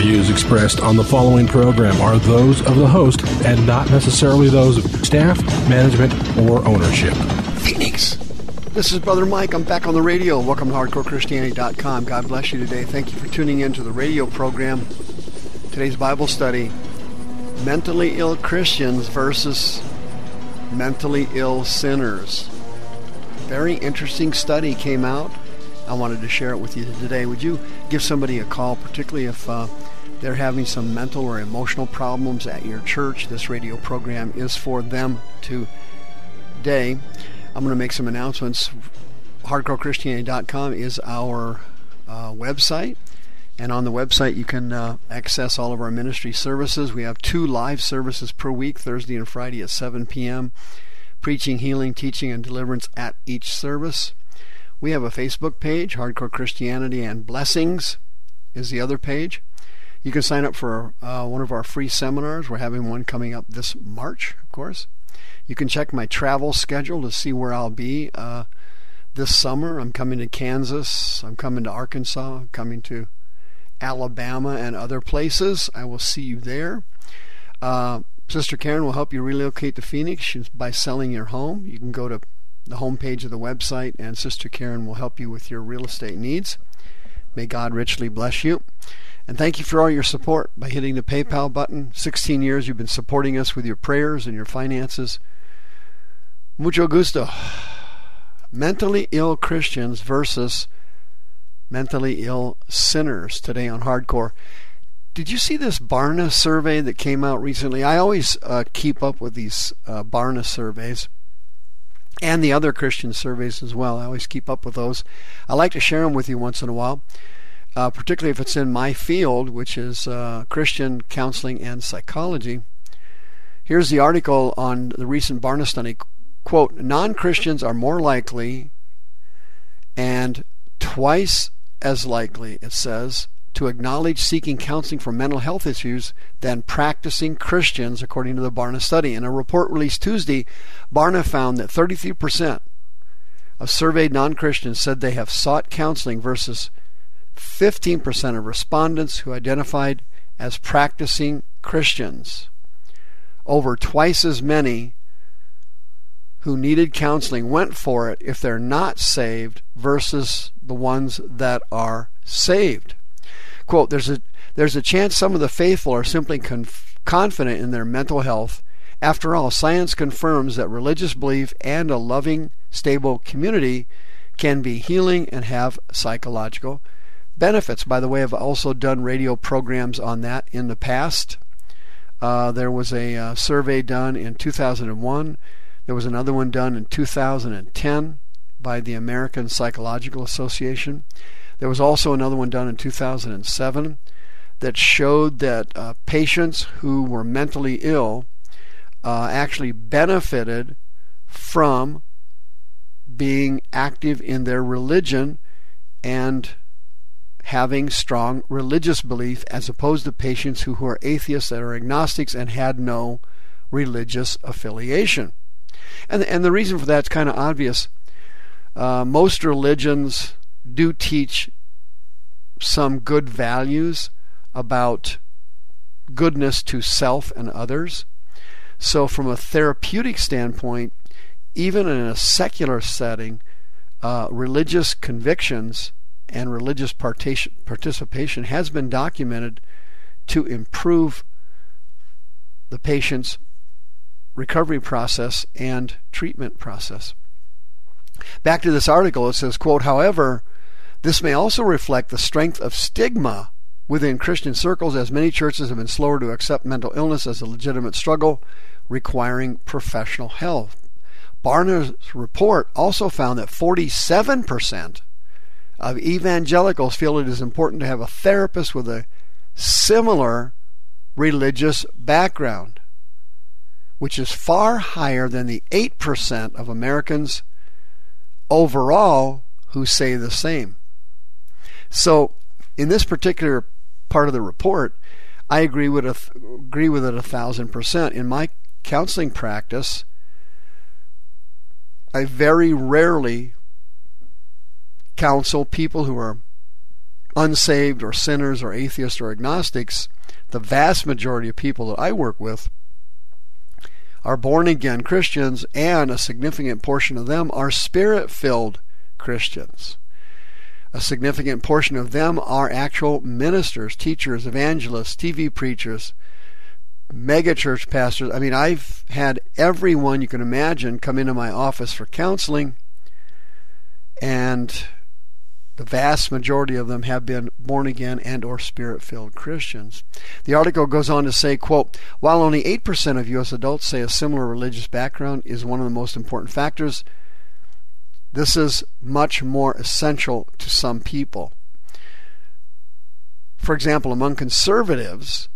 views expressed on the following program are those of the host and not necessarily those of staff, management, or ownership. Phoenix. This is Brother Mike. I'm back on the radio. Welcome to HardcoreChristianity.com. God bless you today. Thank you for tuning in to the radio program. Today's Bible study Mentally Ill Christians versus Mentally Ill Sinners. Very interesting study came out. I wanted to share it with you today. Would you give somebody a call, particularly if uh, they're having some mental or emotional problems at your church? This radio program is for them today. I'm going to make some announcements. HardcoreChristianity.com is our uh, website. And on the website, you can uh, access all of our ministry services. We have two live services per week, Thursday and Friday at 7 p.m. Preaching, healing, teaching, and deliverance at each service. We have a Facebook page, Hardcore Christianity and Blessings is the other page. You can sign up for uh, one of our free seminars. We're having one coming up this March, of course. You can check my travel schedule to see where I'll be uh, this summer. I'm coming to Kansas. I'm coming to Arkansas. I'm coming to Alabama and other places. I will see you there. Uh, Sister Karen will help you relocate to Phoenix by selling your home. You can go to the homepage of the website, and Sister Karen will help you with your real estate needs. May God richly bless you. And thank you for all your support by hitting the PayPal button. 16 years you've been supporting us with your prayers and your finances. Mucho gusto. Mentally ill Christians versus mentally ill sinners today on Hardcore. Did you see this Barna survey that came out recently? I always uh, keep up with these uh, Barna surveys and the other Christian surveys as well. I always keep up with those. I like to share them with you once in a while, uh, particularly if it's in my field, which is uh, Christian counseling and psychology. Here's the article on the recent Barna study. Quote, non Christians are more likely and twice as likely, it says, to acknowledge seeking counseling for mental health issues than practicing Christians, according to the Barna study. In a report released Tuesday, Barna found that 33% of surveyed non Christians said they have sought counseling versus 15% of respondents who identified as practicing Christians. Over twice as many who needed counseling went for it if they're not saved versus the ones that are saved. Quote, there's a, there's a chance some of the faithful are simply conf- confident in their mental health. After all, science confirms that religious belief and a loving, stable community can be healing and have psychological benefits. By the way, I've also done radio programs on that in the past. Uh, there was a uh, survey done in 2001. There was another one done in 2010 by the American Psychological Association. There was also another one done in 2007 that showed that uh, patients who were mentally ill uh, actually benefited from being active in their religion and having strong religious belief as opposed to patients who, who are atheists that are agnostics and had no religious affiliation. And, and the reason for that is kind of obvious. Uh, most religions do teach some good values about goodness to self and others. So, from a therapeutic standpoint, even in a secular setting, uh, religious convictions and religious participation has been documented to improve the patient's recovery process and treatment process. Back to this article, it says, quote, however, this may also reflect the strength of stigma within Christian circles, as many churches have been slower to accept mental illness as a legitimate struggle requiring professional help. Barna's report also found that 47% of evangelicals feel it is important to have a therapist with a similar religious background, which is far higher than the 8% of Americans overall who say the same. So, in this particular part of the report, I agree with a, agree with it a thousand percent. In my counseling practice, I very rarely counsel people who are unsaved or sinners or atheists or agnostics. The vast majority of people that I work with are born again Christians, and a significant portion of them are spirit filled Christians. A significant portion of them are actual ministers, teachers, evangelists, TV preachers, megachurch pastors. I mean, I've had everyone you can imagine come into my office for counseling, and the vast majority of them have been born again and or spirit-filled Christians. The article goes on to say, quote, while only 8% of US adults say a similar religious background is one of the most important factors, this is much more essential to some people. For example, among conservatives,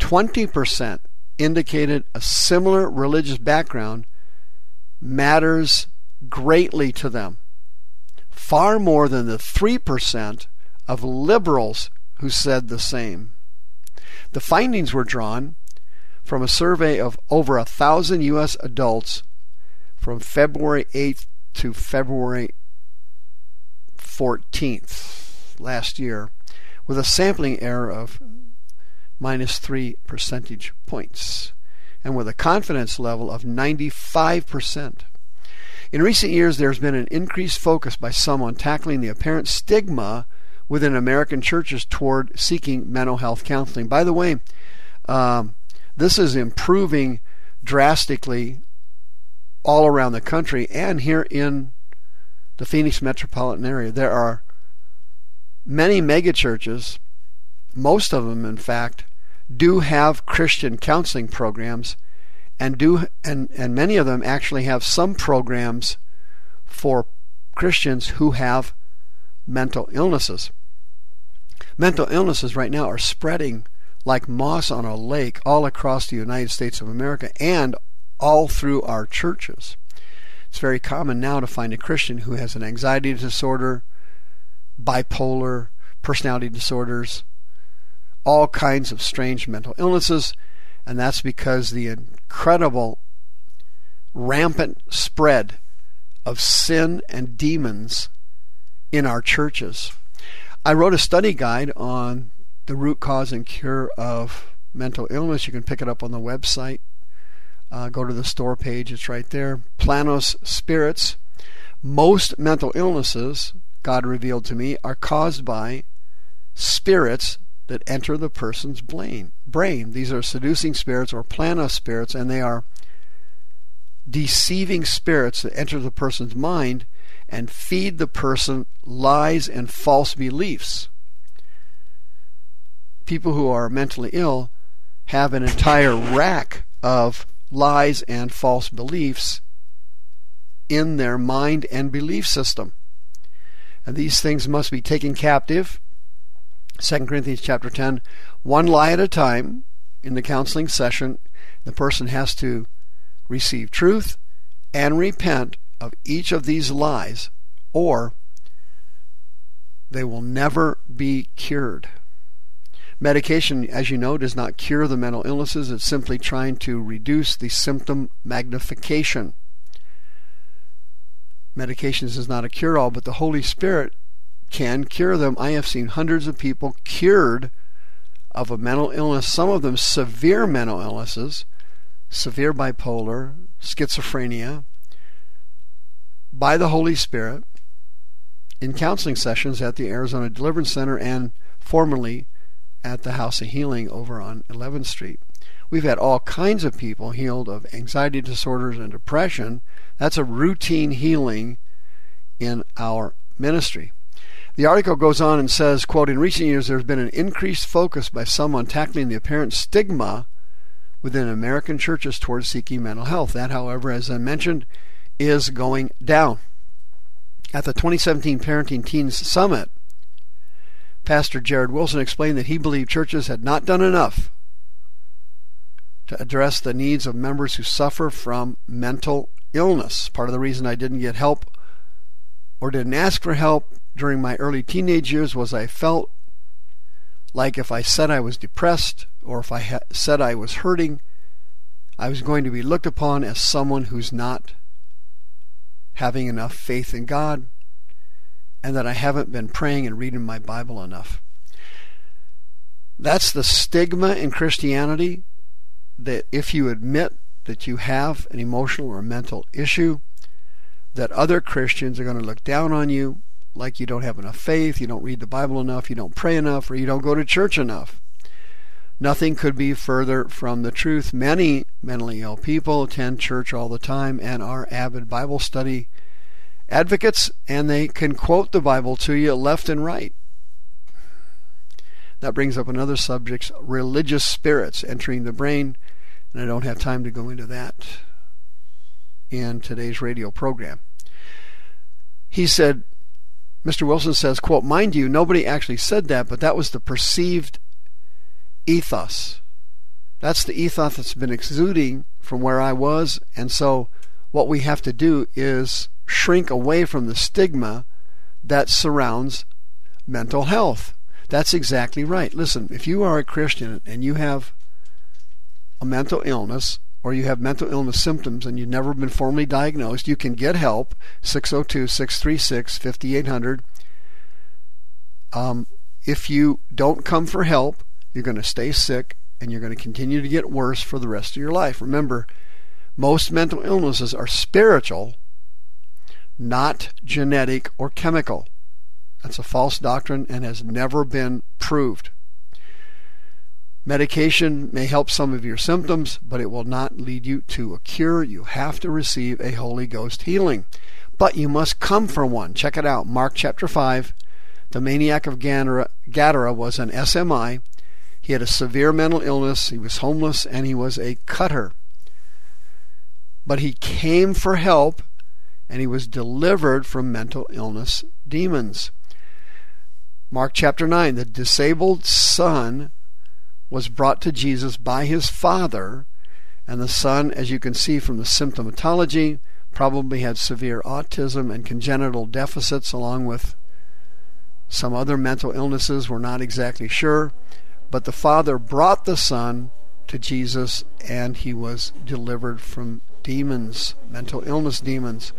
20% indicated a similar religious background matters greatly to them far more than the 3% of liberals who said the same. The findings were drawn from a survey of over a thousand U.S. adults from February 8th to February 14th last year, with a sampling error of minus 3 percentage points, and with a confidence level of 95%. In recent years, there's been an increased focus by some on tackling the apparent stigma within American churches toward seeking mental health counseling. By the way, um, this is improving drastically all around the country and here in the Phoenix metropolitan area. There are many megachurches, most of them, in fact, do have Christian counseling programs and do and, and many of them actually have some programs for Christians who have mental illnesses. Mental illnesses right now are spreading like moss on a lake all across the United States of America and all through our churches. It's very common now to find a Christian who has an anxiety disorder, bipolar, personality disorders, all kinds of strange mental illnesses, and that's because the incredible rampant spread of sin and demons in our churches. I wrote a study guide on the root cause and cure of mental illness. You can pick it up on the website. Uh, go to the store page, it's right there. Planos Spirits. Most mental illnesses, God revealed to me, are caused by spirits that enter the person's brain. Brain. These are seducing spirits or planos spirits, and they are deceiving spirits that enter the person's mind and feed the person lies and false beliefs. People who are mentally ill have an entire rack of lies and false beliefs in their mind and belief system. And these things must be taken captive 2 Corinthians chapter 10, one lie at a time in the counseling session. The person has to receive truth and repent of each of these lies, or they will never be cured. Medication, as you know, does not cure the mental illnesses. It's simply trying to reduce the symptom magnification. Medications is not a cure all, but the Holy Spirit can cure them. I have seen hundreds of people cured of a mental illness, some of them severe mental illnesses, severe bipolar, schizophrenia, by the Holy Spirit in counseling sessions at the Arizona Deliverance Center and formerly at the House of Healing over on 11th Street. We've had all kinds of people healed of anxiety disorders and depression. That's a routine healing in our ministry. The article goes on and says, quote, in recent years there's been an increased focus by some on tackling the apparent stigma within American churches towards seeking mental health. That, however, as I mentioned, is going down. At the 2017 Parenting Teens Summit, Pastor Jared Wilson explained that he believed churches had not done enough to address the needs of members who suffer from mental illness. Part of the reason I didn't get help or didn't ask for help during my early teenage years was I felt like if I said I was depressed or if I ha- said I was hurting, I was going to be looked upon as someone who's not having enough faith in God and that I haven't been praying and reading my Bible enough. That's the stigma in Christianity that if you admit that you have an emotional or mental issue, that other Christians are going to look down on you like you don't have enough faith, you don't read the Bible enough, you don't pray enough, or you don't go to church enough. Nothing could be further from the truth. Many mentally ill people attend church all the time and are avid Bible study advocates, and they can quote the Bible to you left and right. That brings up another subject religious spirits entering the brain, and I don't have time to go into that in today's radio program. He said, Mr. Wilson says, quote, mind you, nobody actually said that, but that was the perceived ethos. That's the ethos that's been exuding from where I was, and so what we have to do is shrink away from the stigma that surrounds mental health. That's exactly right. Listen, if you are a Christian and you have a mental illness or you have mental illness symptoms and you've never been formally diagnosed, you can get help 602 636 5800. Um, if you don't come for help, you're going to stay sick and you're going to continue to get worse for the rest of your life. Remember, most mental illnesses are spiritual not genetic or chemical. That's a false doctrine and has never been proved. Medication may help some of your symptoms, but it will not lead you to a cure. You have to receive a Holy Ghost healing. But you must come for one. Check it out. Mark chapter 5. The maniac of Gadara was an SMI. He had a severe mental illness. He was homeless and he was a cutter. But he came for help and he was delivered from mental illness demons. Mark chapter 9 the disabled son was brought to Jesus by his father, and the son, as you can see from the symptomatology, probably had severe autism and congenital deficits along with some other mental illnesses. We're not exactly sure. But the father brought the son to Jesus and he was delivered from demons, mental illness demons.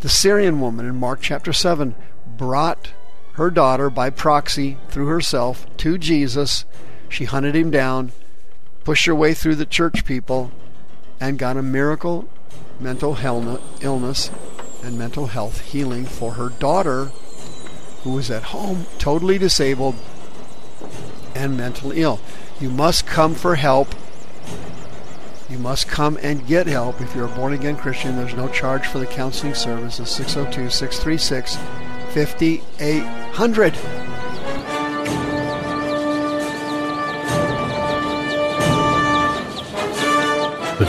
The Syrian woman in Mark chapter 7 brought her daughter by proxy through herself to Jesus. She hunted him down, pushed her way through the church people, and got a miracle mental illness and mental health healing for her daughter, who was at home totally disabled and mentally ill. You must come for help you must come and get help. If you're a born again Christian, there's no charge for the counseling service. It's 602 636 5800.